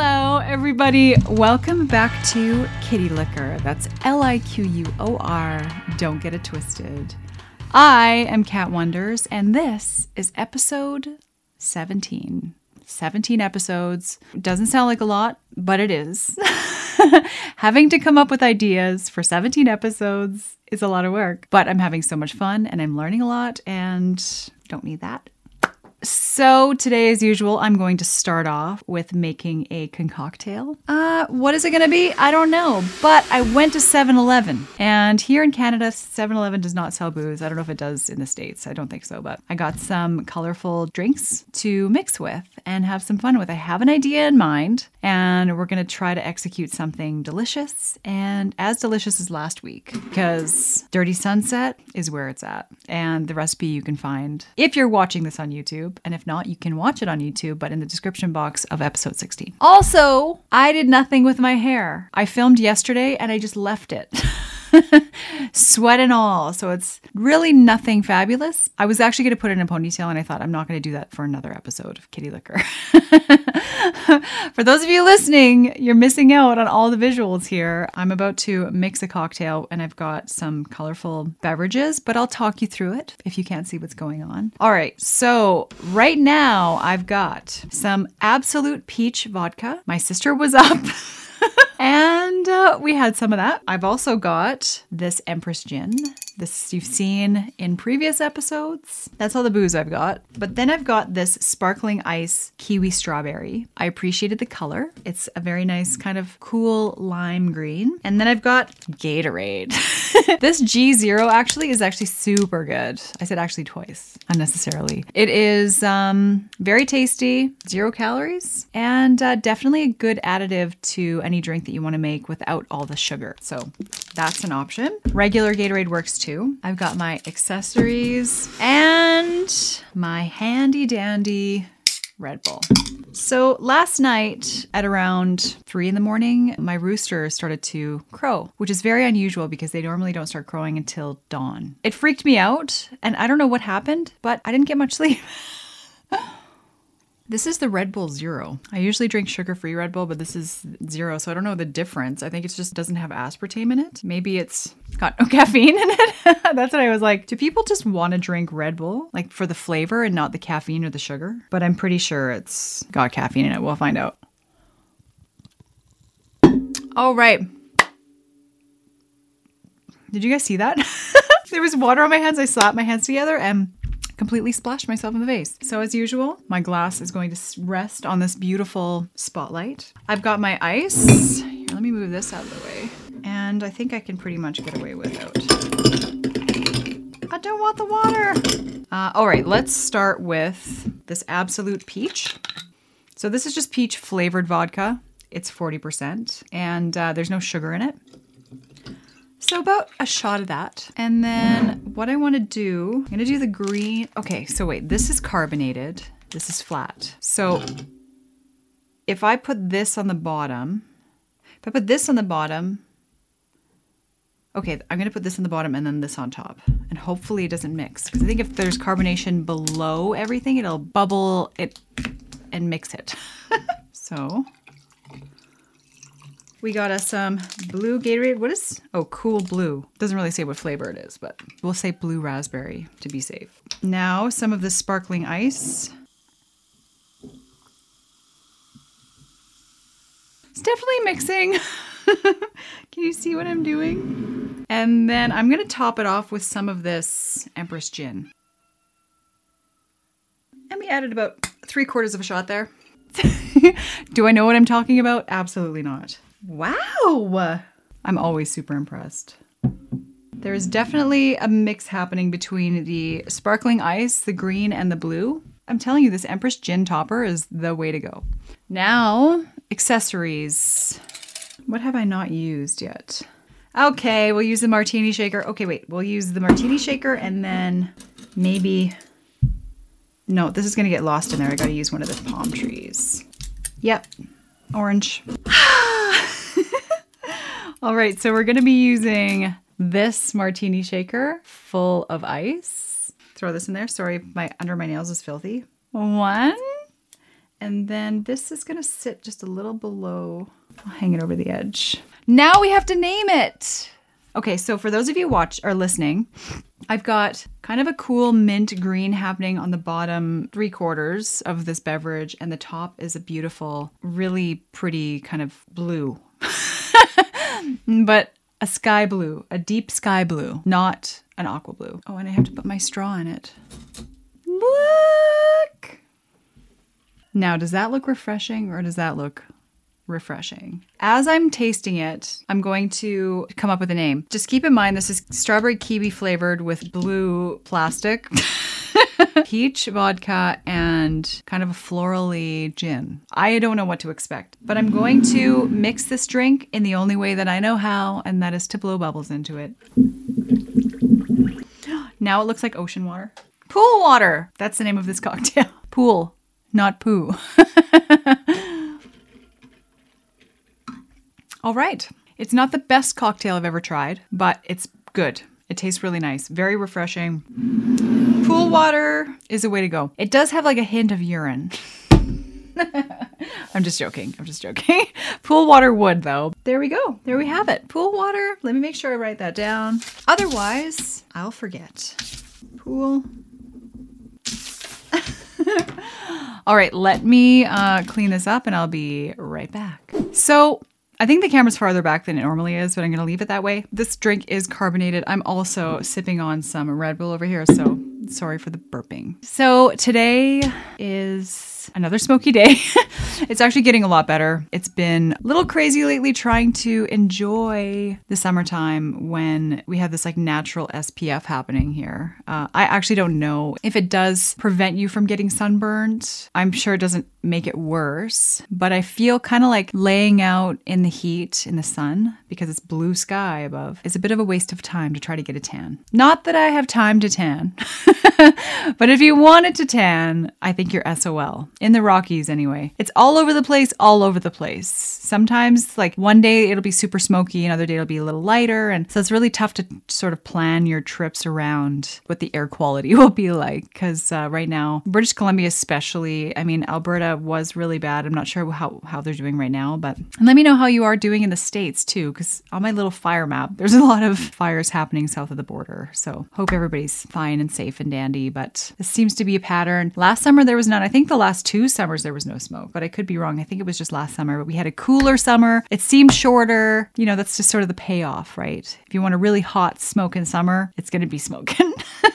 Hello, everybody. Welcome back to Kitty Liquor. That's L I Q U O R. Don't get it twisted. I am Cat Wonders, and this is episode 17. 17 episodes. Doesn't sound like a lot, but it is. having to come up with ideas for 17 episodes is a lot of work, but I'm having so much fun and I'm learning a lot and don't need that. So today, as usual, I'm going to start off with making a concoctail. Uh, what is it going to be? I don't know. But I went to 7-Eleven, and here in Canada, 7-Eleven does not sell booze. I don't know if it does in the states. I don't think so. But I got some colorful drinks to mix with and have some fun with. I have an idea in mind, and we're going to try to execute something delicious and as delicious as last week because Dirty Sunset is where it's at, and the recipe you can find if you're watching this on YouTube. And if not, you can watch it on YouTube, but in the description box of episode 16. Also, I did nothing with my hair. I filmed yesterday and I just left it. Sweat and all. So it's really nothing fabulous. I was actually going to put it in a ponytail and I thought I'm not going to do that for another episode of Kitty Liquor. for those of you listening, you're missing out on all the visuals here. I'm about to mix a cocktail and I've got some colorful beverages, but I'll talk you through it if you can't see what's going on. All right. So right now I've got some Absolut Peach vodka. My sister was up. and uh, we had some of that. I've also got this Empress Gin. This you've seen in previous episodes. That's all the booze I've got. But then I've got this sparkling ice kiwi strawberry. I appreciated the color. It's a very nice kind of cool lime green. And then I've got Gatorade. this G0 actually is actually super good. I said actually twice unnecessarily. It is um, very tasty, zero calories, and uh, definitely a good additive to any drink that you want to make without all the sugar. So that's an option. Regular Gatorade works too. I've got my accessories and my handy dandy Red Bull. So last night at around three in the morning, my rooster started to crow, which is very unusual because they normally don't start crowing until dawn. It freaked me out, and I don't know what happened, but I didn't get much sleep. This is the Red Bull Zero. I usually drink sugar free Red Bull, but this is zero, so I don't know the difference. I think it just doesn't have aspartame in it. Maybe it's got no caffeine in it. That's what I was like. Do people just want to drink Red Bull, like for the flavor and not the caffeine or the sugar? But I'm pretty sure it's got caffeine in it. We'll find out. All right. Did you guys see that? there was water on my hands. I slapped my hands together and completely splashed myself in the vase. So as usual, my glass is going to rest on this beautiful spotlight. I've got my ice. Here, let me move this out of the way. And I think I can pretty much get away without. I don't want the water. Uh, all right, let's start with this Absolut Peach. So this is just peach flavored vodka. It's 40% and uh, there's no sugar in it. So about a shot of that. And then what I want to do, I'm going to do the green. Okay, so wait, this is carbonated. This is flat. So if I put this on the bottom, if I put this on the bottom, okay, I'm going to put this on the bottom and then this on top. And hopefully it doesn't mix. Because I think if there's carbonation below everything, it'll bubble it and mix it. so we got us some blue Gatorade. What is? Oh, cool blue. Doesn't really say what flavor it is, but we'll say blue raspberry to be safe. Now, some of the sparkling ice. It's definitely mixing. Can you see what I'm doing? And then I'm going to top it off with some of this Empress Gin. And we added about three quarters of a shot there. Do I know what I'm talking about? Absolutely not. Wow! I'm always super impressed. There is definitely a mix happening between the sparkling ice, the green, and the blue. I'm telling you, this Empress Gin Topper is the way to go. Now, accessories. What have I not used yet? Okay, we'll use the martini shaker. Okay, wait, we'll use the martini shaker and then maybe. No, this is gonna get lost in there. I gotta use one of the palm trees. Yep, orange. All right, so we're gonna be using this martini shaker full of ice. Throw this in there. Sorry, my under my nails is filthy. One And then this is going to sit just a little below. I'll hang it over the edge. Now we have to name it. Okay, so for those of you watch or listening, I've got kind of a cool mint green happening on the bottom three quarters of this beverage, and the top is a beautiful, really pretty kind of blue. but a sky blue, a deep sky blue, not an aqua blue. Oh, and I have to put my straw in it. Look! Now, does that look refreshing or does that look refreshing? As I'm tasting it, I'm going to come up with a name. Just keep in mind this is strawberry kiwi flavored with blue plastic. peach vodka and kind of a florally gin. I don't know what to expect, but I'm going to mix this drink in the only way that I know how, and that is to blow bubbles into it. Now it looks like ocean water. Pool water. That's the name of this cocktail. Pool, not poo. All right. It's not the best cocktail I've ever tried, but it's good. It tastes really nice, very refreshing. Pool water is a way to go. It does have like a hint of urine. I'm just joking. I'm just joking. Pool water would, though. There we go. There we have it. Pool water. Let me make sure I write that down. Otherwise, I'll forget. Pool. All right, let me uh, clean this up and I'll be right back. So, I think the camera's farther back than it normally is, but I'm going to leave it that way. This drink is carbonated. I'm also sipping on some Red Bull over here, so sorry for the burping. So today is another smoky day. it's actually getting a lot better. It's been a little crazy lately trying to enjoy the summertime when we have this like natural SPF happening here. Uh, I actually don't know if it does prevent you from getting sunburned. I'm sure it doesn't make it worse, but I feel kind of like laying out in the heat in the sun because it's blue sky above is a bit of a waste of time to try to get a tan. Not that I have time to tan, but if you wanted to tan, I think you're SOL in the Rockies anyway. It's all over the place, all over the place. Sometimes, like one day it'll be super smoky, another day it'll be a little lighter. And so it's really tough to sort of plan your trips around what the air quality will be like. Because uh, right now, British Columbia, especially, I mean, Alberta was really bad. I'm not sure how, how they're doing right now, but and let me know how you are doing in the States too. Because on my little fire map, there's a lot of fires happening south of the border. So hope everybody's fine and safe and dandy. But this seems to be a pattern. Last summer, there was none. I think the last two summers there was no smoke, but I could be wrong. I think it was just last summer, but we had a cooler summer. It seemed shorter. You know, that's just sort of the payoff, right? If you want a really hot smoke in summer, it's going to be smoking.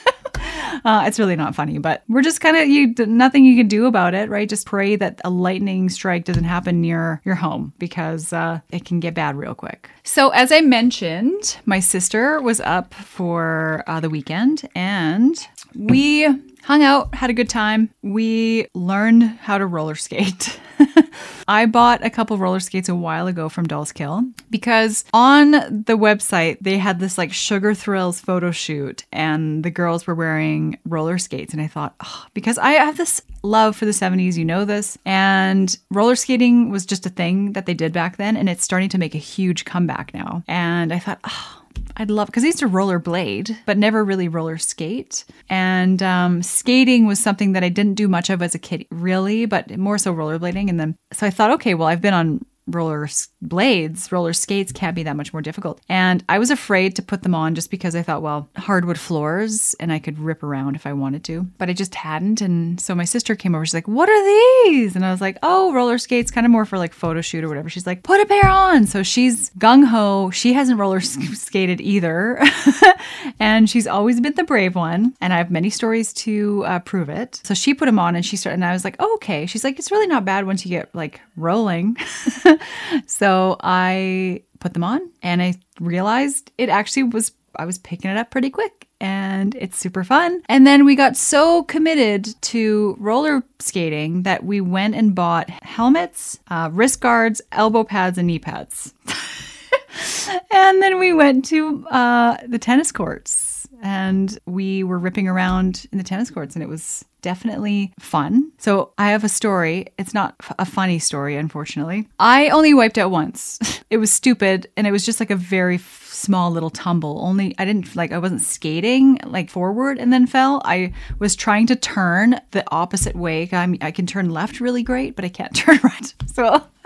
Uh, it's really not funny, but we're just kind of you. Nothing you can do about it, right? Just pray that a lightning strike doesn't happen near your home because uh, it can get bad real quick. So, as I mentioned, my sister was up for uh, the weekend, and we hung out, had a good time. We learned how to roller skate. I bought a couple roller skates a while ago from Dolls Kill because on the website they had this like Sugar Thrills photo shoot and the girls were wearing roller skates. And I thought, oh, because I have this love for the 70s, you know this, and roller skating was just a thing that they did back then. And it's starting to make a huge comeback now. And I thought, oh, I'd love because I used to rollerblade, but never really roller skate. And um, skating was something that I didn't do much of as a kid, really, but more so rollerblading. And then so I thought, okay, well, I've been on roller blades, roller skates can't be that much more difficult. And I was afraid to put them on just because I thought, well, hardwood floors and I could rip around if I wanted to, but I just hadn't. And so my sister came over. She's like, what are these? And I was like, oh, roller skates, kind of more for like photo shoot or whatever. She's like, put a pair on. So she's gung ho. She hasn't roller skated either. and she's always been the brave one. And I have many stories to uh, prove it. So she put them on and she started, and I was like, oh, okay. She's like, it's really not bad once you get like rolling. so I put them on and I realized it actually was, I was picking it up pretty quick and it's super fun. And then we got so committed to roller skating that we went and bought helmets, uh, wrist guards, elbow pads, and knee pads. and then we went to uh, the tennis courts and we were ripping around in the tennis courts and it was definitely fun. So I have a story. It's not a funny story, unfortunately. I only wiped out once. it was stupid and it was just like a very small little tumble. Only I didn't like I wasn't skating like forward and then fell. I was trying to turn the opposite way. I, I can turn left really great, but I can't turn right. So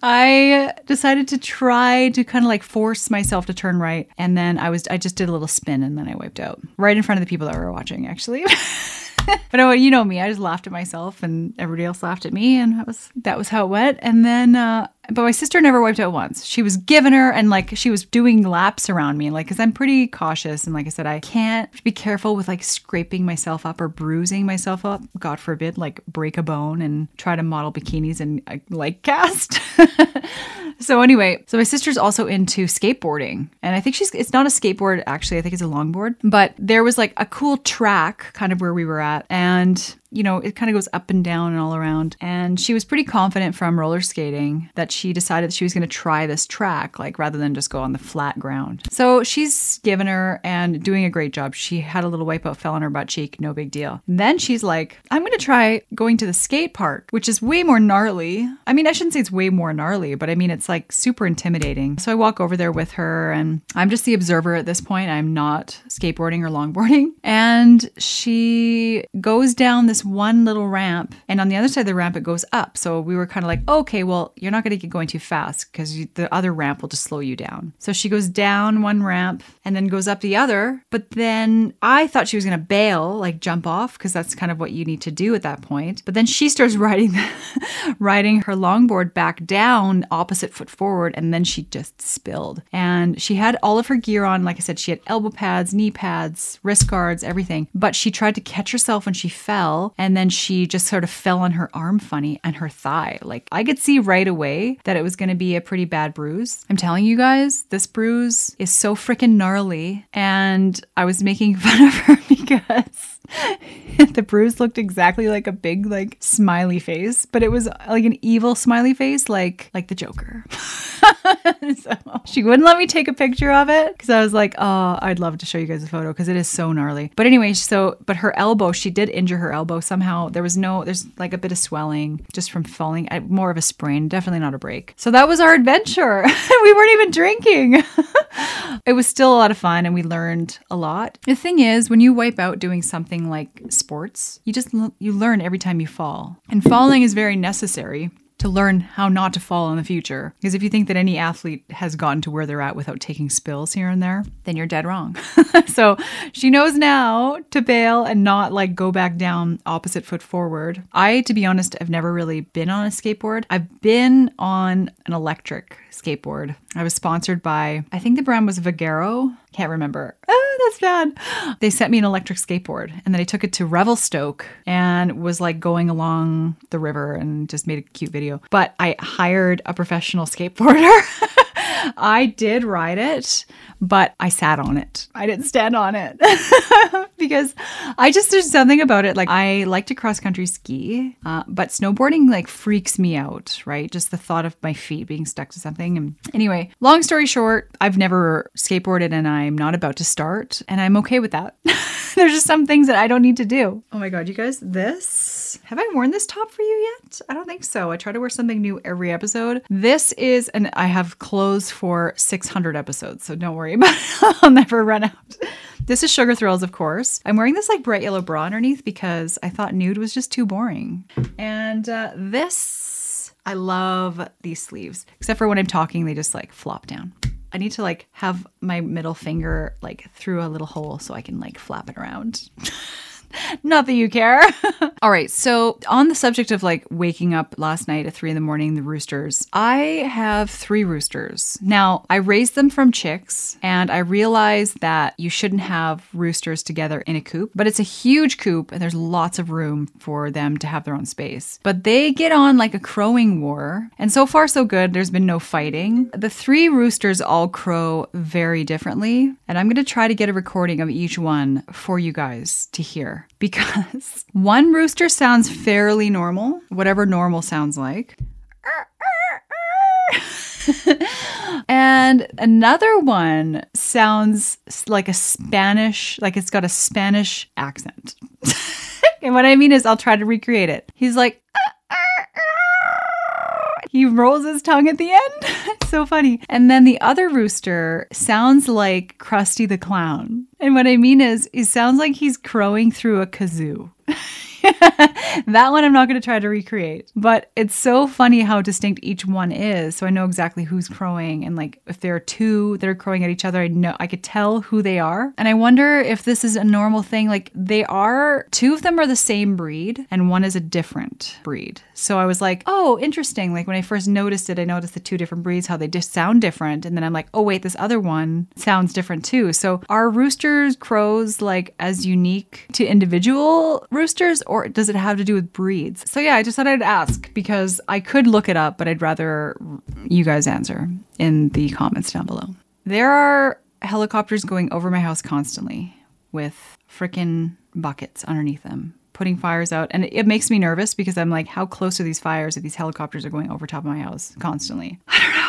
I decided to try to kind of like force myself to turn right, and then I was I just did a little spin and then I wiped out right in front of the people that were watching actually. but you know me, I just laughed at myself, and everybody else laughed at me, and that was that was how it went. And then, uh, but my sister never wiped out once. She was giving her, and like she was doing laps around me, like because I'm pretty cautious, and like I said, I can't be careful with like scraping myself up or bruising myself up. God forbid, like break a bone and try to model bikinis and uh, like cast. so anyway, so my sister's also into skateboarding, and I think she's it's not a skateboard actually. I think it's a longboard, but there was like a cool track kind of where we were at, and you know, it kind of goes up and down and all around. And she was pretty confident from roller skating that she decided she was going to try this track, like rather than just go on the flat ground. So she's given her and doing a great job. She had a little wipeout, fell on her butt cheek, no big deal. And then she's like, I'm going to try going to the skate park, which is way more gnarly. I mean, I shouldn't say it's way more gnarly, but I mean, it's like super intimidating. So I walk over there with her and I'm just the observer at this point. I'm not skateboarding or longboarding. And she goes down this one little ramp, and on the other side of the ramp, it goes up. So we were kind of like, okay, well, you're not going to get going too fast because the other ramp will just slow you down. So she goes down one ramp and then goes up the other. But then I thought she was going to bail, like jump off, because that's kind of what you need to do at that point. But then she starts riding, riding her longboard back down, opposite foot forward, and then she just spilled. And she had all of her gear on. Like I said, she had elbow pads, knee pads, wrist guards, everything. But she tried to catch herself when she fell. And then she just sort of fell on her arm funny and her thigh. Like I could see right away that it was going to be a pretty bad bruise. I'm telling you guys, this bruise is so freaking gnarly. And I was making fun of her because the bruise looked exactly like a big like smiley face, but it was like an evil smiley face, like like the Joker. so she wouldn't let me take a picture of it because I was like, oh, I'd love to show you guys a photo because it is so gnarly. But anyway, so but her elbow, she did injure her elbow somehow. There was no, there's like a bit of swelling just from falling, more of a sprain, definitely not a break. So that was our adventure. we weren't even drinking. it was still a lot of fun and we learned a lot. The thing is, when you wipe out doing something like sports, you just you learn every time you fall. And falling is very necessary to learn how not to fall in the future. Because if you think that any athlete has gotten to where they're at without taking spills here and there, then you're dead wrong. so she knows now to bail and not like go back down opposite foot forward. I, to be honest, have never really been on a skateboard. I've been on an electric skateboard. I was sponsored by, I think the brand was Vigero. Can't remember. Oh, that's bad. They sent me an electric skateboard and then I took it to Revelstoke and was like going along the river and just made a cute video. But I hired a professional skateboarder. I did ride it, but I sat on it. I didn't stand on it because I just, there's something about it. Like, I like to cross country ski, uh, but snowboarding like freaks me out, right? Just the thought of my feet being stuck to something. And anyway, long story short, I've never skateboarded and I'm not about to start, and I'm okay with that. there's just some things that I don't need to do. Oh my God, you guys, this, have I worn this top for you yet? I don't think so. I try to wear something new every episode. This is, and I have clothes for 600 episodes, so don't worry about it. I'll never run out. This is Sugar Thrills, of course. I'm wearing this like bright yellow bra underneath because I thought nude was just too boring. And uh, this, I love these sleeves, except for when I'm talking, they just like flop down. I need to like have my middle finger like through a little hole so I can like flap it around. Not that you care. All right. So, on the subject of like waking up last night at three in the morning, the roosters, I have three roosters. Now, I raised them from chicks and I realized that you shouldn't have roosters together in a coop, but it's a huge coop and there's lots of room for them to have their own space. But they get on like a crowing war. And so far, so good. There's been no fighting. The three roosters all crow very differently. And I'm going to try to get a recording of each one for you guys to hear because one rooster sounds fairly normal, whatever normal sounds like. and another one sounds like a Spanish, like it's got a Spanish accent. and what I mean is, I'll try to recreate it. He's like, ah, he rolls his tongue at the end. so funny. And then the other rooster sounds like Krusty the Clown. And what I mean is, he sounds like he's crowing through a kazoo. that one I'm not going to try to recreate. But it's so funny how distinct each one is. So I know exactly who's crowing and like if there are two that are crowing at each other, I know I could tell who they are. And I wonder if this is a normal thing. Like they are two of them are the same breed and one is a different breed. So I was like, "Oh, interesting." Like when I first noticed it, I noticed the two different breeds how they just sound different and then I'm like, "Oh, wait, this other one sounds different too." So are roosters crows like as unique to individual roosters or does it have to do with breeds? So yeah, I just thought I'd ask because I could look it up, but I'd rather you guys answer in the comments down below. There are helicopters going over my house constantly with freaking buckets underneath them putting fires out and it makes me nervous because i'm like how close are these fires if these helicopters are going over top of my house constantly i don't know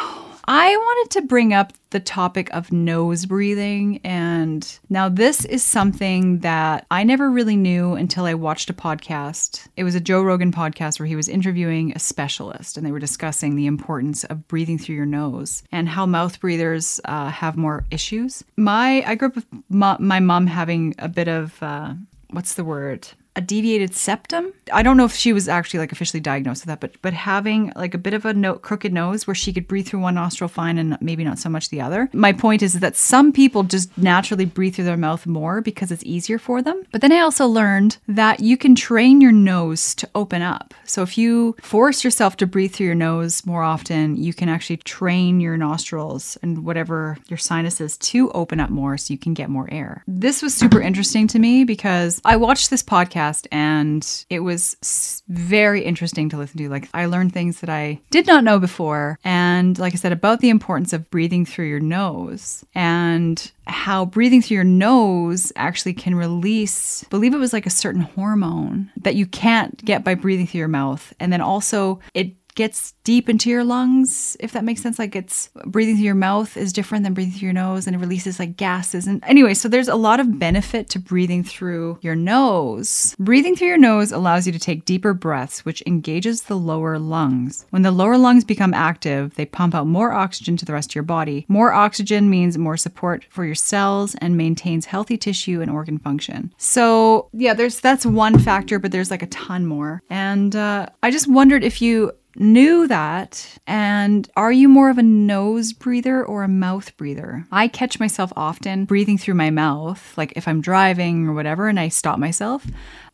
I wanted to bring up the topic of nose breathing. And now, this is something that I never really knew until I watched a podcast. It was a Joe Rogan podcast where he was interviewing a specialist and they were discussing the importance of breathing through your nose and how mouth breathers uh, have more issues. My, I grew up with my, my mom having a bit of, uh, what's the word? A deviated septum. I don't know if she was actually like officially diagnosed with that, but but having like a bit of a no, crooked nose where she could breathe through one nostril fine and maybe not so much the other. My point is that some people just naturally breathe through their mouth more because it's easier for them. But then I also learned that you can train your nose to open up. So if you force yourself to breathe through your nose more often, you can actually train your nostrils and whatever your sinuses to open up more so you can get more air. This was super interesting to me because I watched this podcast podcast and it was very interesting to listen to. Like, I learned things that I did not know before. And like I said, about the importance of breathing through your nose and how breathing through your nose actually can release, I believe it was like a certain hormone that you can't get by breathing through your mouth. And then also, it gets deep into your lungs, if that makes sense. Like it's breathing through your mouth is different than breathing through your nose and it releases like gases. And anyway, so there's a lot of benefit to breathing through your nose. Breathing through your nose allows you to take deeper breaths, which engages the lower lungs. When the lower lungs become active, they pump out more oxygen to the rest of your body. More oxygen means more support for your cells and maintains healthy tissue and organ function. So, yeah, there's that's one factor, but there's like a ton more. And uh, I just wondered if you knew that. And are you more of a nose breather or a mouth breather? I catch myself often breathing through my mouth, like if I'm driving or whatever, and I stop myself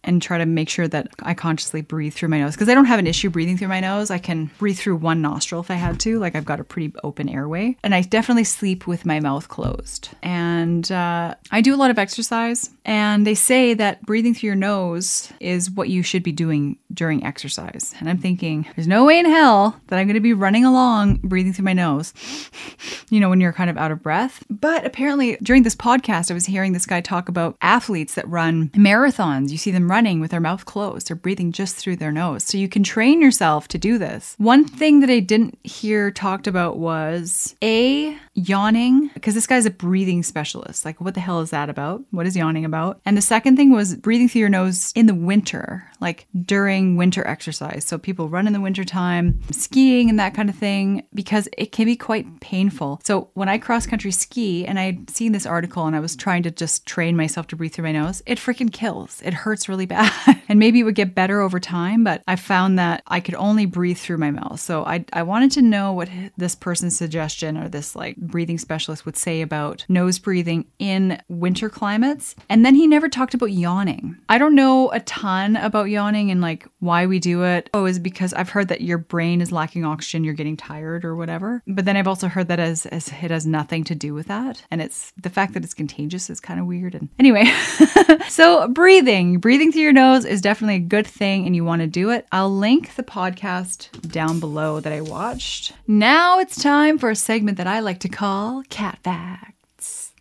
and try to make sure that I consciously breathe through my nose because I don't have an issue breathing through my nose. I can breathe through one nostril if I had to. Like I've got a pretty open airway. And I definitely sleep with my mouth closed. And uh, I do a lot of exercise. And they say that breathing through your nose is what you should be doing during exercise. And I'm thinking, there's no way in hell that I'm going to be running along breathing through my nose, you know, when you're kind of out of breath. But apparently, during this podcast, I was hearing this guy talk about athletes that run marathons. You see them running with their mouth closed, they're breathing just through their nose. So you can train yourself to do this. One thing that I didn't hear talked about was A, yawning, because this guy's a breathing specialist. Like, what the hell is that about? What is yawning about? And the second thing was breathing through your nose in the winter, like during winter exercise. So people run in the wintertime, skiing and that kind of thing, because it can be quite painful. So when I cross country ski and I'd seen this article and I was trying to just train myself to breathe through my nose, it freaking kills. It hurts really bad. and maybe it would get better over time, but I found that I could only breathe through my mouth. So I, I wanted to know what this person's suggestion or this like breathing specialist would say about nose breathing in winter climates. And then he never talked about yawning. I don't know a ton about yawning and like why we do it. Oh, is because I've heard that your brain is lacking oxygen, you're getting tired or whatever. But then I've also heard that as, as it has nothing to do with that. And it's the fact that it's contagious is kind of weird. And anyway, so breathing, breathing through your nose is definitely a good thing and you want to do it. I'll link the podcast down below that I watched. Now it's time for a segment that I like to call Cat Facts.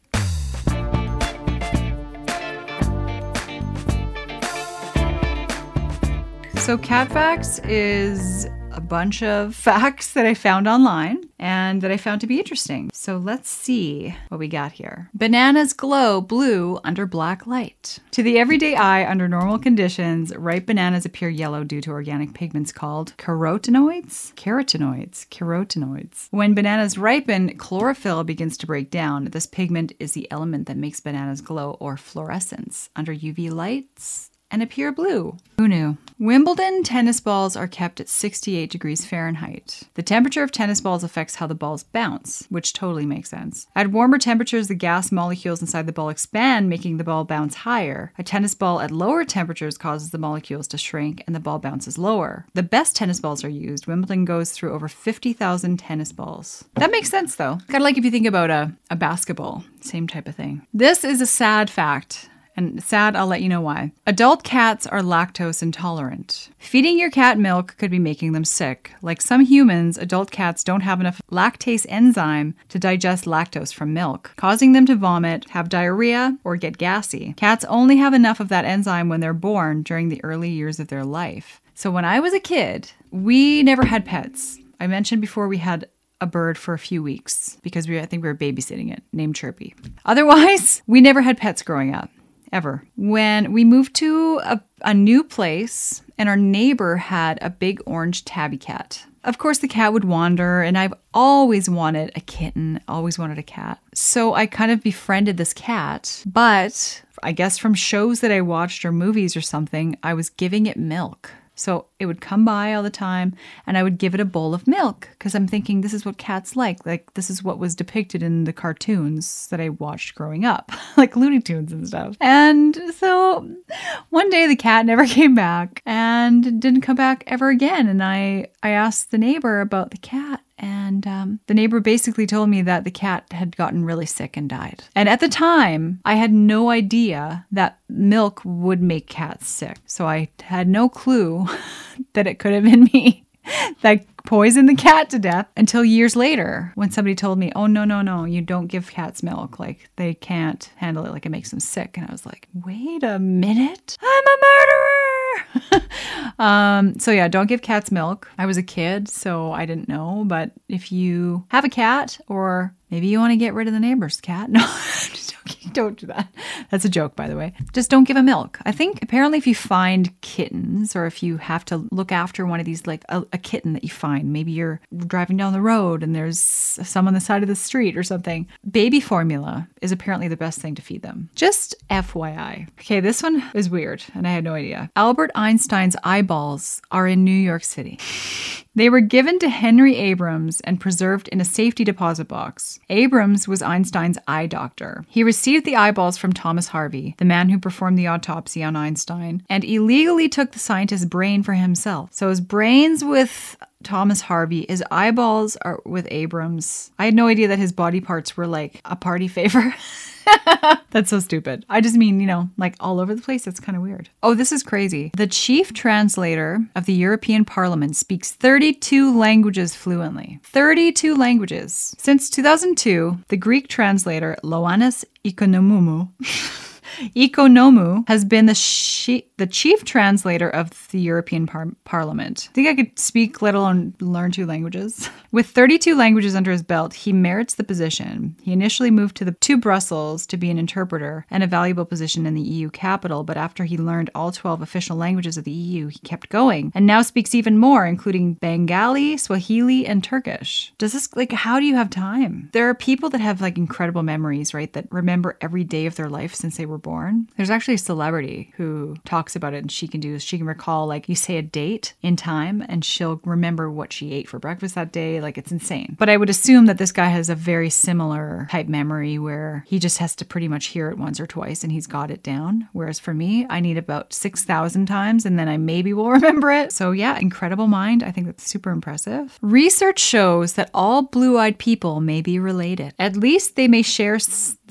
So, Cat Facts is a bunch of facts that I found online and that I found to be interesting. So let's see what we got here. Bananas glow blue under black light. To the everyday eye, under normal conditions, ripe bananas appear yellow due to organic pigments called carotenoids. Carotenoids. Carotenoids. When bananas ripen, chlorophyll begins to break down. This pigment is the element that makes bananas glow or fluorescence. Under UV lights, and appear blue. Who knew? Wimbledon tennis balls are kept at 68 degrees Fahrenheit. The temperature of tennis balls affects how the balls bounce, which totally makes sense. At warmer temperatures, the gas molecules inside the ball expand, making the ball bounce higher. A tennis ball at lower temperatures causes the molecules to shrink and the ball bounces lower. The best tennis balls are used. Wimbledon goes through over 50,000 tennis balls. That makes sense though. Kind of like if you think about a, a basketball, same type of thing. This is a sad fact. And sad, I'll let you know why. Adult cats are lactose intolerant. Feeding your cat milk could be making them sick. Like some humans, adult cats don't have enough lactase enzyme to digest lactose from milk, causing them to vomit, have diarrhea, or get gassy. Cats only have enough of that enzyme when they're born during the early years of their life. So when I was a kid, we never had pets. I mentioned before we had a bird for a few weeks because we I think we were babysitting it named Chirpy. Otherwise, we never had pets growing up ever. When we moved to a, a new place and our neighbor had a big orange tabby cat. Of course, the cat would wander, and I've always wanted a kitten, always wanted a cat. So I kind of befriended this cat, but I guess from shows that I watched or movies or something, I was giving it milk. So it would come by all the time and I would give it a bowl of milk because I'm thinking this is what cats like. Like, this is what was depicted in the cartoons that I watched growing up, like Looney Tunes and stuff. And so one day the cat never came back and didn't come back ever again. And I, I asked the neighbor about the cat and um, the neighbor basically told me that the cat had gotten really sick and died. And at the time, I had no idea that milk would make cats sick. So I had no clue that it could have been me that poisoned the cat to death until years later when somebody told me, oh, no, no, no, you don't give cats milk. Like they can't handle it, like it makes them sick. And I was like, wait a minute, I'm a murderer. um, so yeah, don't give cats milk. I was a kid, so I didn't know. But if you have a cat, or maybe you want to get rid of the neighbor's cat, no, don't do that. That's a joke, by the way. Just don't give them milk. I think apparently, if you find kittens, or if you have to look after one of these, like a, a kitten that you find, maybe you're driving down the road and there's some on the side of the street or something, baby formula is apparently the best thing to feed them. Just FYI. Okay, this one is weird, and I had no idea. Albert Einstein's eyeballs are in New York City. They were given to Henry Abrams and preserved in a safety deposit box. Abrams was Einstein's eye doctor. He received the eyeballs from Thomas Harvey, the man who performed the autopsy on Einstein, and illegally took the scientist's brain for himself. So his brains with Thomas Harvey, his eyeballs are with Abrams. I had no idea that his body parts were like a party favor. That's so stupid. I just mean, you know, like all over the place. That's kind of weird. Oh, this is crazy. The chief translator of the European Parliament speaks 32 languages fluently. 32 languages. Since 2002, the Greek translator Ioannis Economou Economou has been the, she- the chief translator of the European par- Parliament. I think I could speak, let alone learn two languages. With 32 languages under his belt, he merits the position. He initially moved to the to Brussels to be an interpreter and a valuable position in the EU capital, but after he learned all 12 official languages of the EU, he kept going and now speaks even more, including Bengali, Swahili, and Turkish. Does this like how do you have time? There are people that have like incredible memories, right? That remember every day of their life since they were born. There's actually a celebrity who talks about it and she can do this. she can recall like you say a date in time and she'll remember what she ate for breakfast that day. Like it's insane. But I would assume that this guy has a very similar type memory where he just has to pretty much hear it once or twice and he's got it down. Whereas for me, I need about 6,000 times and then I maybe will remember it. So yeah, incredible mind. I think that's super impressive. Research shows that all blue eyed people may be related. At least they may share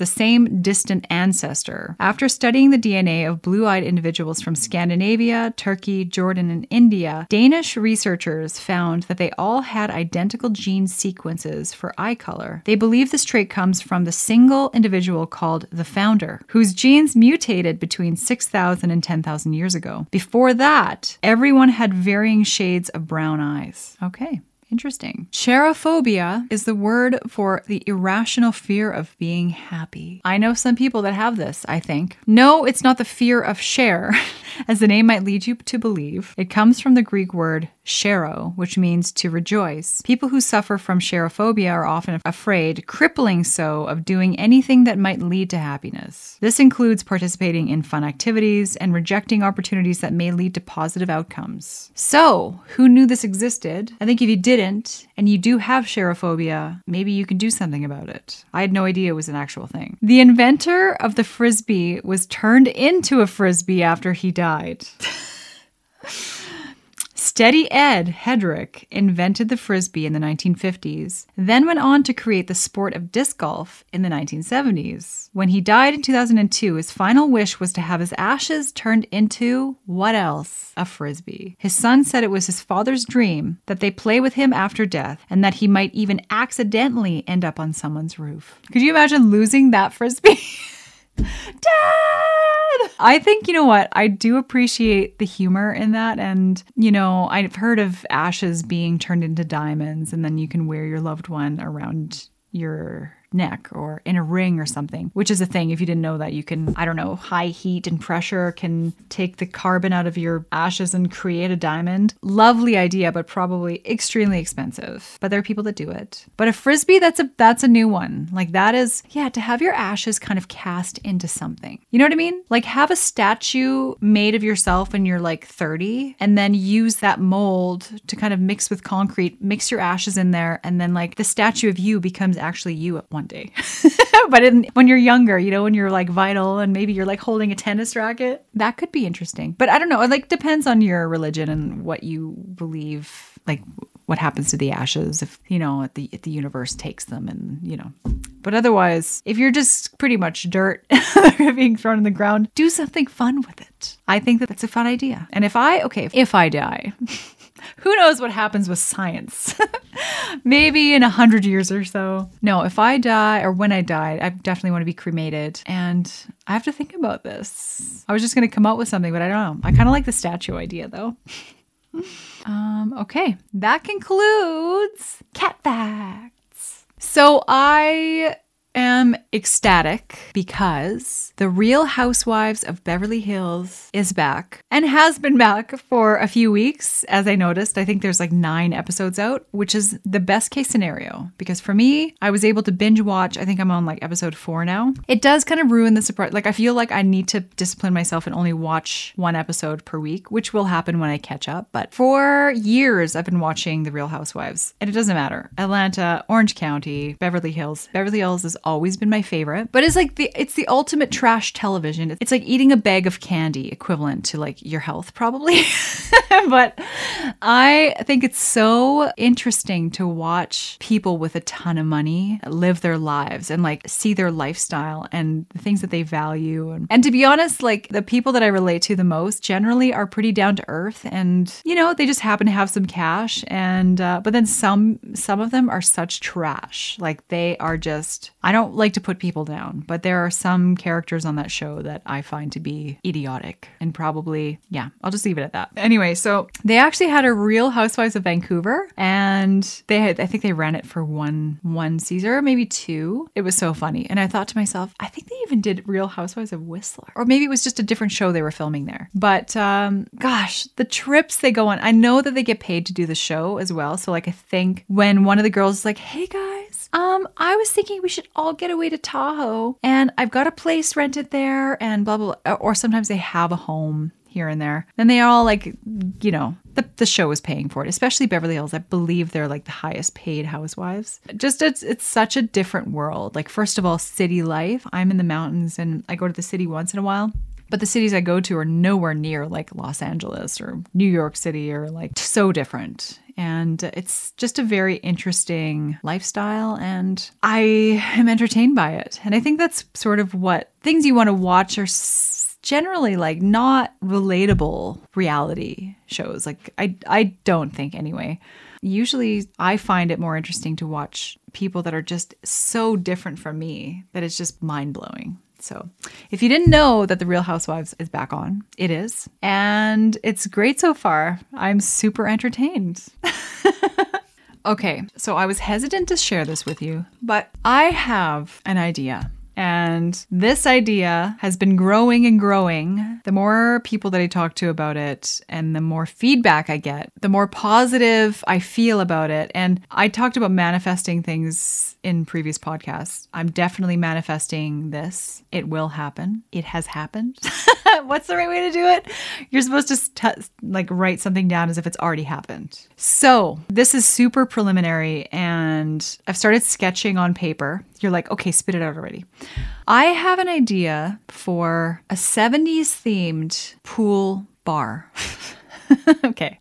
the same distant ancestor. After studying the DNA of blue eyed individuals from Scandinavia, Turkey, Jordan, and India, Danish researchers found that they all had identical gene sequences for eye color. They believe this trait comes from the single individual called the founder, whose genes mutated between 6,000 and 10,000 years ago. Before that, everyone had varying shades of brown eyes. Okay. Interesting. Cherophobia is the word for the irrational fear of being happy. I know some people that have this, I think. No, it's not the fear of share, as the name might lead you to believe. It comes from the Greek word shero, which means to rejoice. People who suffer from cherophobia are often afraid, crippling so, of doing anything that might lead to happiness. This includes participating in fun activities and rejecting opportunities that may lead to positive outcomes. So, who knew this existed? I think if you didn't, and you do have cherophobia, maybe you can do something about it. I had no idea it was an actual thing. The inventor of the frisbee was turned into a frisbee after he died. Steady Ed Headrick invented the frisbee in the 1950s, then went on to create the sport of disc golf in the 1970s. When he died in 2002, his final wish was to have his ashes turned into what else? A frisbee. His son said it was his father's dream that they play with him after death and that he might even accidentally end up on someone's roof. Could you imagine losing that frisbee? Dad! I think, you know what? I do appreciate the humor in that. And, you know, I've heard of ashes being turned into diamonds, and then you can wear your loved one around your neck or in a ring or something, which is a thing. If you didn't know that, you can, I don't know, high heat and pressure can take the carbon out of your ashes and create a diamond. Lovely idea, but probably extremely expensive. But there are people that do it. But a frisbee, that's a that's a new one. Like that is, yeah, to have your ashes kind of cast into something. You know what I mean? Like have a statue made of yourself when you're like 30 and then use that mold to kind of mix with concrete, mix your ashes in there, and then like the statue of you becomes actually you at one day. but in, when you're younger, you know, when you're like vital and maybe you're like holding a tennis racket, that could be interesting. But I don't know. It like depends on your religion and what you believe, like what happens to the ashes if you know if the if the universe takes them and you know. But otherwise, if you're just pretty much dirt being thrown in the ground, do something fun with it. I think that that's a fun idea. And if I okay, if I die. Who knows what happens with science? Maybe in a hundred years or so. No, if I die or when I die, I definitely want to be cremated. And I have to think about this. I was just going to come up with something, but I don't know. I kind of like the statue idea though. um, okay, that concludes cat facts. So I am ecstatic because The Real Housewives of Beverly Hills is back and has been back for a few weeks. As I noticed, I think there's like nine episodes out, which is the best case scenario because for me, I was able to binge watch. I think I'm on like episode four now. It does kind of ruin the surprise. Like, I feel like I need to discipline myself and only watch one episode per week, which will happen when I catch up. But for years, I've been watching The Real Housewives, and it doesn't matter. Atlanta, Orange County, Beverly Hills. Beverly Hills is always been my favorite. But it's like the it's the ultimate trash television. It's like eating a bag of candy equivalent to like your health probably. but I think it's so interesting to watch people with a ton of money live their lives and like see their lifestyle and the things that they value and, and to be honest, like the people that I relate to the most generally are pretty down to earth and you know, they just happen to have some cash and uh, but then some some of them are such trash. Like they are just I don't like to put people down, but there are some characters on that show that I find to be idiotic and probably, yeah, I'll just leave it at that. Anyway, so they actually had a Real Housewives of Vancouver and they had, I think they ran it for one, one season or maybe two. It was so funny. And I thought to myself, I think they even did Real Housewives of Whistler or maybe it was just a different show they were filming there. But um, gosh, the trips they go on, I know that they get paid to do the show as well. So like I think when one of the girls is like, hey guys, um, I was thinking we should all get away to Tahoe and I've got a place rented there and blah, blah, blah. Or sometimes they have a home here and there. Then they all like, you know, the, the show is paying for it, especially Beverly Hills. I believe they're like the highest paid housewives. Just it's it's such a different world. Like first of all, city life. I'm in the mountains and I go to the city once in a while. But the cities I go to are nowhere near like Los Angeles or New York City or like so different. And it's just a very interesting lifestyle. And I am entertained by it. And I think that's sort of what things you want to watch are generally like not relatable reality shows. Like I I don't think anyway. Usually I find it more interesting to watch people that are just so different from me that it's just mind-blowing. So, if you didn't know that The Real Housewives is back on, it is. And it's great so far. I'm super entertained. Okay, so I was hesitant to share this with you, but I have an idea. And this idea has been growing and growing. The more people that I talk to about it and the more feedback I get, the more positive I feel about it. And I talked about manifesting things in previous podcasts. I'm definitely manifesting this. It will happen. It has happened. What's the right way to do it? You're supposed to st- like write something down as if it's already happened. So, this is super preliminary and I've started sketching on paper. You're like, okay, spit it out already. I have an idea for a 70s themed pool bar. okay.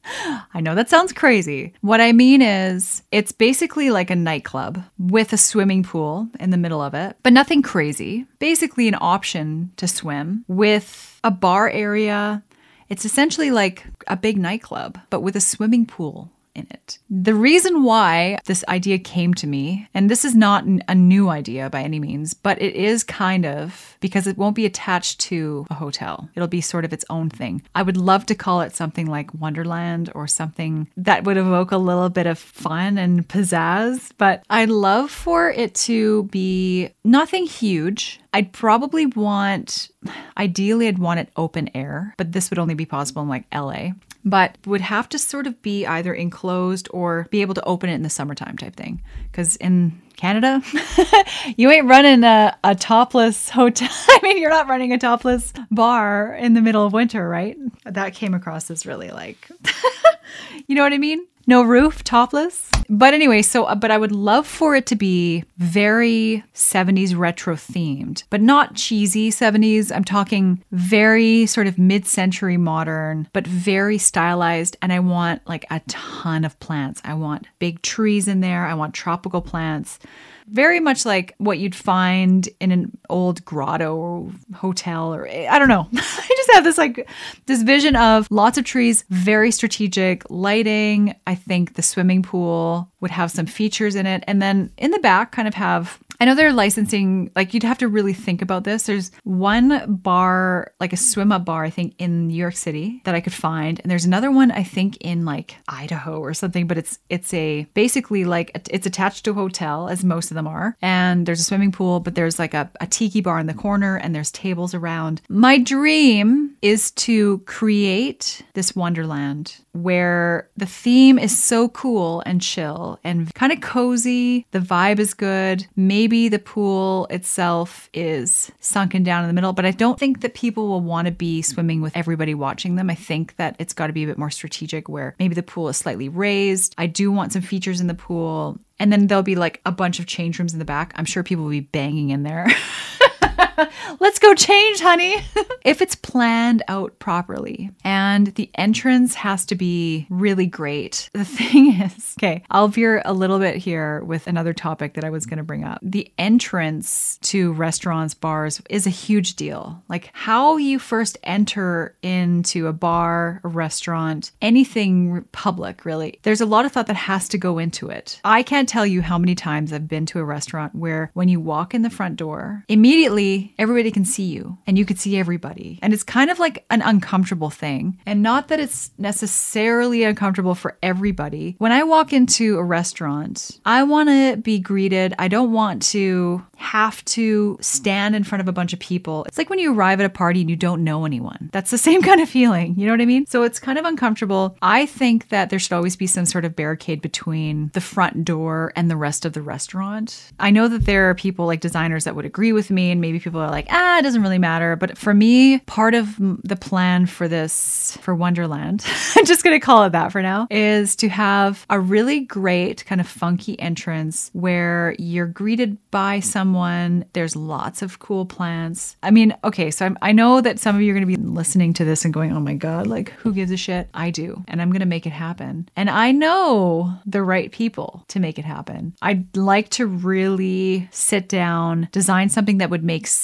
I know that sounds crazy. What I mean is, it's basically like a nightclub with a swimming pool in the middle of it, but nothing crazy. Basically, an option to swim with a bar area. It's essentially like a big nightclub, but with a swimming pool in it. The reason why this idea came to me, and this is not a new idea by any means, but it is kind of because it won't be attached to a hotel. It'll be sort of its own thing. I would love to call it something like Wonderland or something that would evoke a little bit of fun and pizzazz, but I'd love for it to be nothing huge. I'd probably want, ideally, I'd want it open air, but this would only be possible in like LA but would have to sort of be either enclosed or be able to open it in the summertime type thing. Because in Canada, you ain't running a, a topless hotel. I mean, you're not running a topless bar in the middle of winter, right? That came across as really like, you know what I mean? No roof, topless. But anyway, so, uh, but I would love for it to be very 70s retro themed, but not cheesy 70s. I'm talking very sort of mid century modern, but very stylized. And I want like a ton of plants. I want big trees in there. I want tropical plants very much like what you'd find in an old grotto or hotel or I don't know. I have this like this vision of lots of trees, very strategic lighting. I think the swimming pool would have some features in it and then in the back kind of have I know they're licensing, like, you'd have to really think about this. There's one bar, like a swim up bar, I think, in New York City that I could find. And there's another one, I think, in like Idaho or something, but it's, it's a basically like it's attached to a hotel, as most of them are. And there's a swimming pool, but there's like a, a tiki bar in the corner and there's tables around. My dream is to create this wonderland where the theme is so cool and chill and kind of cozy. The vibe is good. Maybe the pool itself is sunken down in the middle, but I don't think that people will want to be swimming with everybody watching them. I think that it's got to be a bit more strategic where maybe the pool is slightly raised. I do want some features in the pool. And then there'll be like a bunch of change rooms in the back. I'm sure people will be banging in there. Let's go change, honey. if it's planned out properly and the entrance has to be really great. The thing is, okay, I'll veer a little bit here with another topic that I was going to bring up. The entrance to restaurants, bars is a huge deal. Like how you first enter into a bar, a restaurant, anything public, really. There's a lot of thought that has to go into it. I can't tell you how many times I've been to a restaurant where when you walk in the front door, immediately everybody can see you and you can see everybody. And it's kind of like an uncomfortable thing. And not that it's necessarily uncomfortable for everybody. When I walk into a restaurant, I want to be greeted. I don't want to have to stand in front of a bunch of people. It's like when you arrive at a party and you don't know anyone. That's the same kind of feeling. You know what I mean? So it's kind of uncomfortable. I think that there should always be some sort of barricade between the front door and the rest of the restaurant. I know that there are people like designers that would agree with me, and maybe people are like, ah, it doesn't really matter. But for me, part of the plan for this, for Wonderland, I'm just going to call it that for now, is to have a really great kind of funky entrance where you're greeted by someone someone. There's lots of cool plants. I mean, okay, so I'm, i know that some of you are going to be listening to this and going, oh my God, like who gives a shit? I do. And I'm going to make it happen. And I know the right people to make it happen. I'd like to really sit down, design something that would make sense.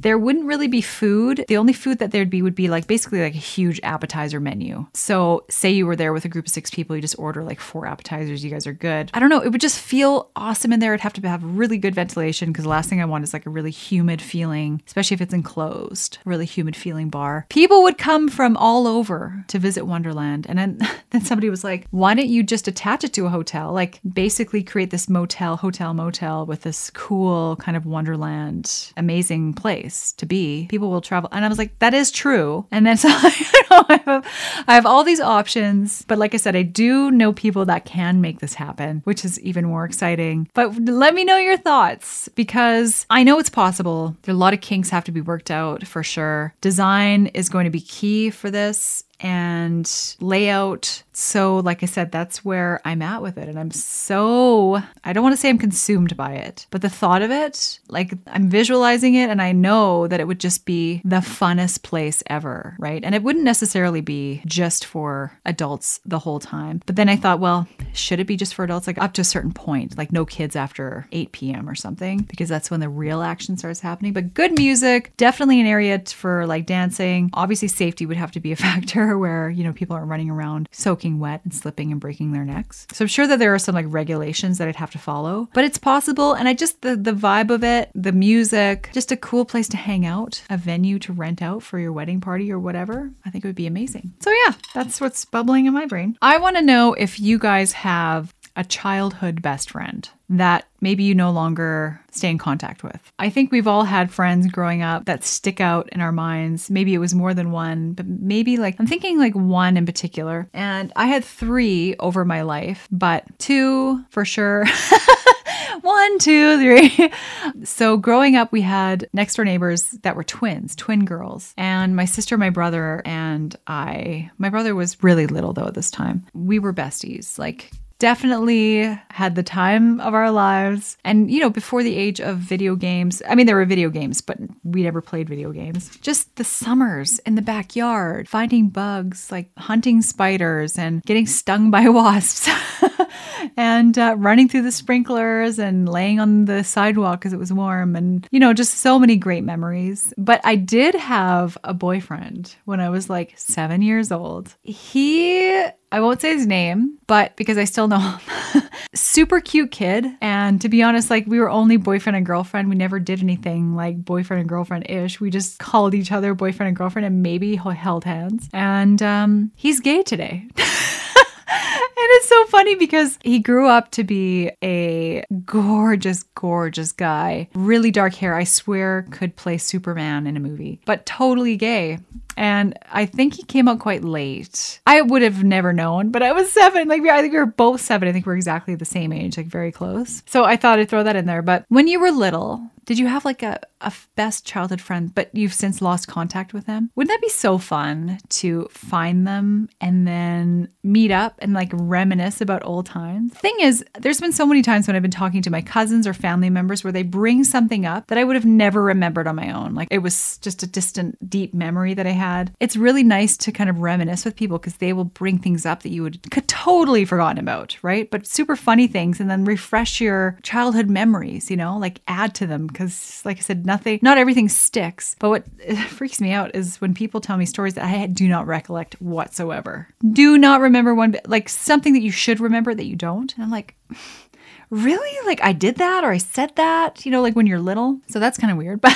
There wouldn't really be food. The only food that there'd be would be like basically like a huge appetizer menu. So, say you were there with a group of six people, you just order like four appetizers, you guys are good. I don't know, it would just feel awesome in there. It'd have to have really good ventilation because the last thing I want is like a really humid feeling, especially if it's enclosed, really humid feeling bar. People would come from all over to visit Wonderland. And then, then somebody was like, why don't you just attach it to a hotel? Like basically create this motel, hotel, motel with this cool kind of Wonderland, amazing place to be. People will travel. And I was like, that is true. And then so I have, I have all these options. But like I said, I do know people that can make this happen, which is even more exciting. But let me know your thoughts because I know it's possible. There are a lot of kinks have to be worked out for sure. Design is going to be key for this and layout. So, like I said, that's where I'm at with it. And I'm so, I don't want to say I'm consumed by it, but the thought of it, like I'm visualizing it and I know that it would just be the funnest place ever, right? And it wouldn't necessarily be just for adults the whole time. But then I thought, well, should it be just for adults? Like up to a certain point, like no kids after 8 p.m. or something, because that's when the real action starts happening. But good music, definitely an area for like dancing. Obviously, safety would have to be a factor where, you know, people are running around soaking wet and slipping and breaking their necks. So I'm sure that there are some like regulations that I'd have to follow, but it's possible. And I just, the, the vibe of it, the music, just a cool place to hang out, a venue to rent out for your wedding party or whatever. I think it would be amazing. So yeah, that's what's bubbling in my brain. I want to know if you guys have a childhood best friend that maybe you no longer stay in contact with. I think we've all had friends growing up that stick out in our minds. Maybe it was more than one, but maybe like I'm thinking like one in particular. And I had three over my life, but two for sure. one, two, three. So growing up, we had next door neighbors that were twins, twin girls. And my sister, my brother, and I, my brother was really little though at this time. We were besties, like definitely had the time of our lives. And, you know, before the age of video games, I mean, there were video games, but we never played video games. Just the summers in the backyard, finding bugs, like hunting spiders and getting stung by wasps. and uh, running through the sprinklers and laying on the sidewalk because it was warm and you know just so many great memories but i did have a boyfriend when i was like seven years old he I won't say his name, but because I still know him. Super cute kid. And to be honest, like we were only boyfriend and girlfriend. We never did anything like boyfriend and girlfriend ish. We just called each other boyfriend and girlfriend and maybe held hands. And um, he's gay today. It's so funny because he grew up to be a gorgeous, gorgeous guy. Really dark hair. I swear could play Superman in a movie, but totally gay. And I think he came out quite late. I would have never known, but I was seven. Like, I think we were both seven. I think we're exactly the same age, like very close. So I thought I'd throw that in there. But when you were little, did you have like a, a best childhood friend, but you've since lost contact with them? Wouldn't that be so fun to find them and then meet up and like reminisce about old times? Thing is, there's been so many times when I've been talking to my cousins or family members where they bring something up that I would have never remembered on my own. Like it was just a distant, deep memory that I had. It's really nice to kind of reminisce with people because they will bring things up that you would could totally forgotten about, right? But super funny things and then refresh your childhood memories, you know, like add to them because, like I said, nothing, not everything sticks. But what freaks me out is when people tell me stories that I do not recollect whatsoever. Do not remember one, bit, like something that you should remember that you don't. And I'm like, really? Like I did that or I said that, you know, like when you're little. So that's kind of weird, but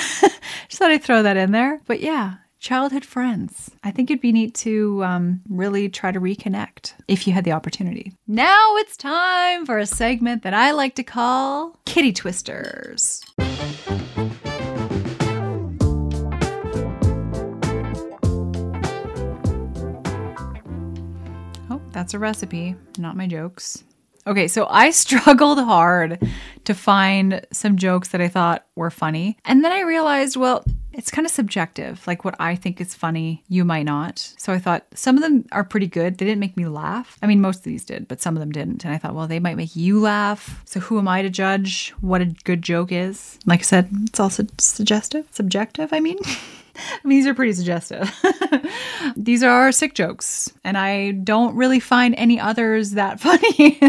just thought I'd throw that in there. But yeah, childhood friends. I think it'd be neat to um, really try to reconnect if you had the opportunity. Now it's time for a segment that I like to call Kitty Twisters. Oh, that's a recipe, not my jokes. Okay, so I struggled hard to find some jokes that I thought were funny. And then I realized, well, it's kind of subjective. Like what I think is funny, you might not. So I thought some of them are pretty good. They didn't make me laugh. I mean, most of these did, but some of them didn't. And I thought, well, they might make you laugh. So who am I to judge what a good joke is? Like I said, it's also suggestive, subjective, I mean. These are pretty suggestive. These are our sick jokes, and I don't really find any others that funny.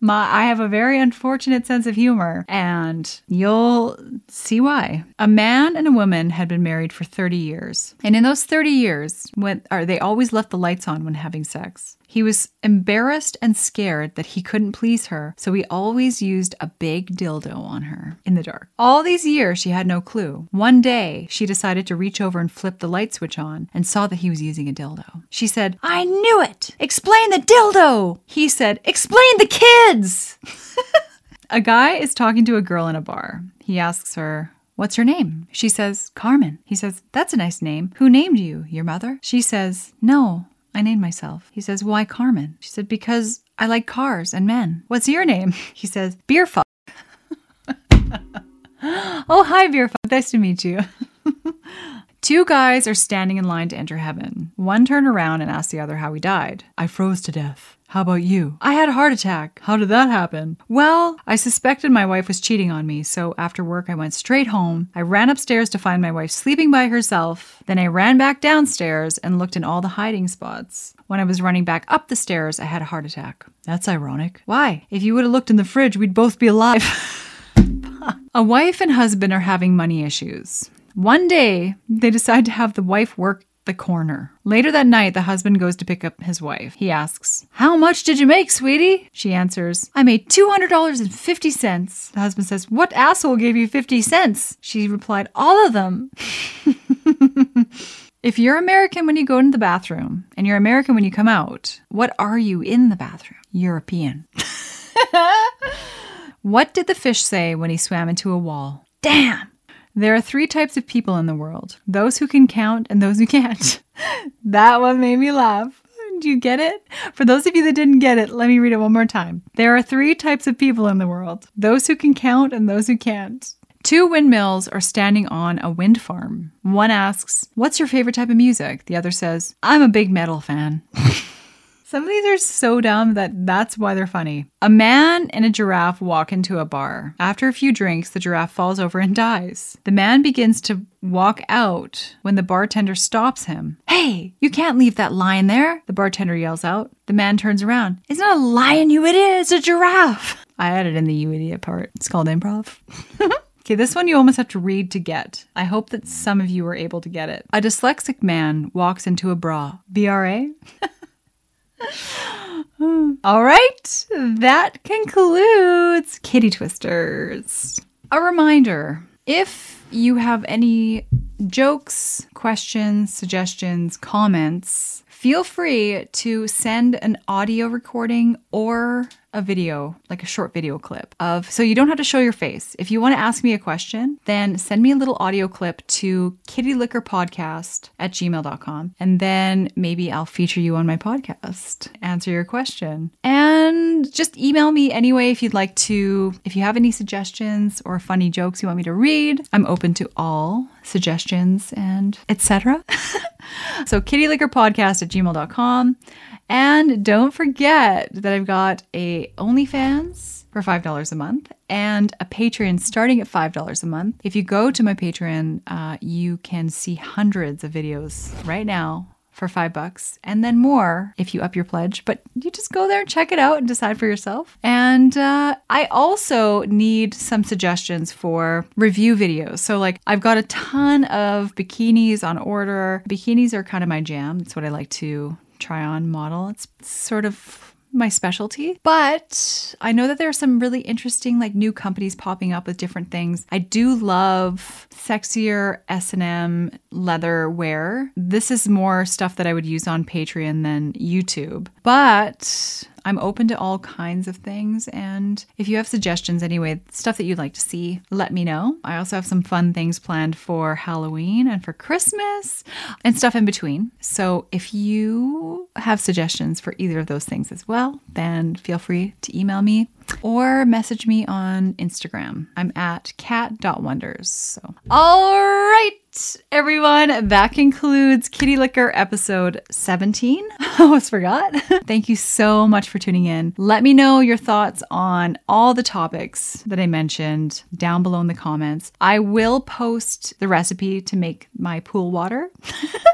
My, I have a very unfortunate sense of humor, and you'll see why. A man and a woman had been married for 30 years, and in those 30 years, when or they always left the lights on when having sex. He was embarrassed and scared that he couldn't please her, so he always used a big dildo on her in the dark. All these years, she had no clue. One day, she decided to reach over and flip the light switch on and saw that he was using a dildo. She said, I knew it! Explain the dildo! He said, Explain the kids! a guy is talking to a girl in a bar. He asks her, What's your name? She says, Carmen. He says, That's a nice name. Who named you? Your mother? She says, No, I named myself. He says, Why Carmen? She said, Because I like cars and men. What's your name? He says, Beer fuck. oh, hi, Beer fuck. Nice to meet you. Two guys are standing in line to enter heaven. One turned around and asked the other how he died. I froze to death. How about you? I had a heart attack. How did that happen? Well, I suspected my wife was cheating on me, so after work I went straight home. I ran upstairs to find my wife sleeping by herself. Then I ran back downstairs and looked in all the hiding spots. When I was running back up the stairs, I had a heart attack. That's ironic. Why? If you would have looked in the fridge, we'd both be alive. a wife and husband are having money issues. One day, they decide to have the wife work the corner. Later that night, the husband goes to pick up his wife. He asks, How much did you make, sweetie? She answers, I made $200.50. The husband says, What asshole gave you 50 cents? She replied, All of them. if you're American when you go into the bathroom and you're American when you come out, what are you in the bathroom? European. what did the fish say when he swam into a wall? Damn! There are three types of people in the world those who can count and those who can't. that one made me laugh. Do you get it? For those of you that didn't get it, let me read it one more time. There are three types of people in the world those who can count and those who can't. Two windmills are standing on a wind farm. One asks, What's your favorite type of music? The other says, I'm a big metal fan. Some of these are so dumb that that's why they're funny. A man and a giraffe walk into a bar. After a few drinks, the giraffe falls over and dies. The man begins to walk out when the bartender stops him. Hey, you can't leave that lion there, the bartender yells out. The man turns around. It's not a lion, you idiot, it's a giraffe. I added in the you idiot part. It's called improv. Okay, this one you almost have to read to get. I hope that some of you were able to get it. A dyslexic man walks into a bra. BRA? All right, that concludes Kitty Twisters. A reminder if you have any jokes, questions, suggestions, comments, feel free to send an audio recording or a video, like a short video clip of, so you don't have to show your face. If you want to ask me a question, then send me a little audio clip to kittyliquorpodcast at gmail.com. And then maybe I'll feature you on my podcast, answer your question. And just email me anyway if you'd like to, if you have any suggestions or funny jokes you want me to read. I'm open to all suggestions and etc. so kittyliquorpodcast at gmail.com. And don't forget that I've got a OnlyFans for $5 a month and a Patreon starting at $5 a month. If you go to my Patreon, uh, you can see hundreds of videos right now for five bucks and then more if you up your pledge. But you just go there check it out and decide for yourself. And uh, I also need some suggestions for review videos. So, like, I've got a ton of bikinis on order. Bikinis are kind of my jam. That's what I like to try on model. It's sort of my specialty. But I know that there are some really interesting like new companies popping up with different things. I do love sexier S&M leather wear. This is more stuff that I would use on Patreon than YouTube. But I'm open to all kinds of things. And if you have suggestions, anyway, stuff that you'd like to see, let me know. I also have some fun things planned for Halloween and for Christmas and stuff in between. So if you have suggestions for either of those things as well, then feel free to email me. Or message me on Instagram. I'm at cat.wonders. So, all right, everyone, that concludes Kitty Liquor episode 17. I almost forgot. Thank you so much for tuning in. Let me know your thoughts on all the topics that I mentioned down below in the comments. I will post the recipe to make my pool water.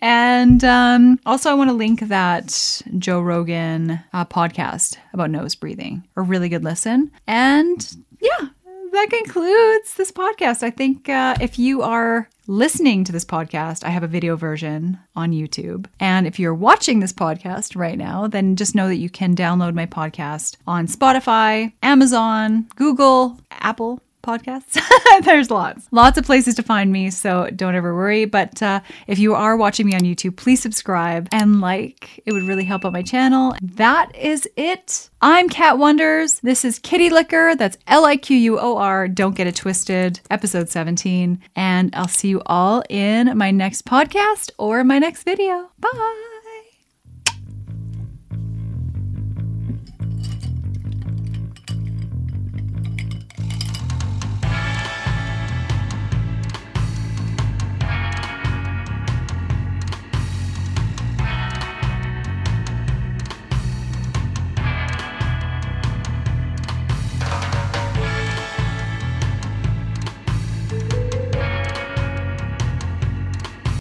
and um, also, I want to link that Joe Rogan uh, podcast about nose breathing. A really good listen. And yeah, that concludes this podcast. I think uh, if you are listening to this podcast, I have a video version on YouTube. And if you're watching this podcast right now, then just know that you can download my podcast on Spotify, Amazon, Google, Apple podcasts. There's lots, lots of places to find me, so don't ever worry. But uh, if you are watching me on YouTube, please subscribe and like. It would really help out my channel. That is it. I'm Cat Wonders. This is Kitty Liquor. That's L I Q U O R. Don't get it twisted. Episode 17. And I'll see you all in my next podcast or my next video. Bye.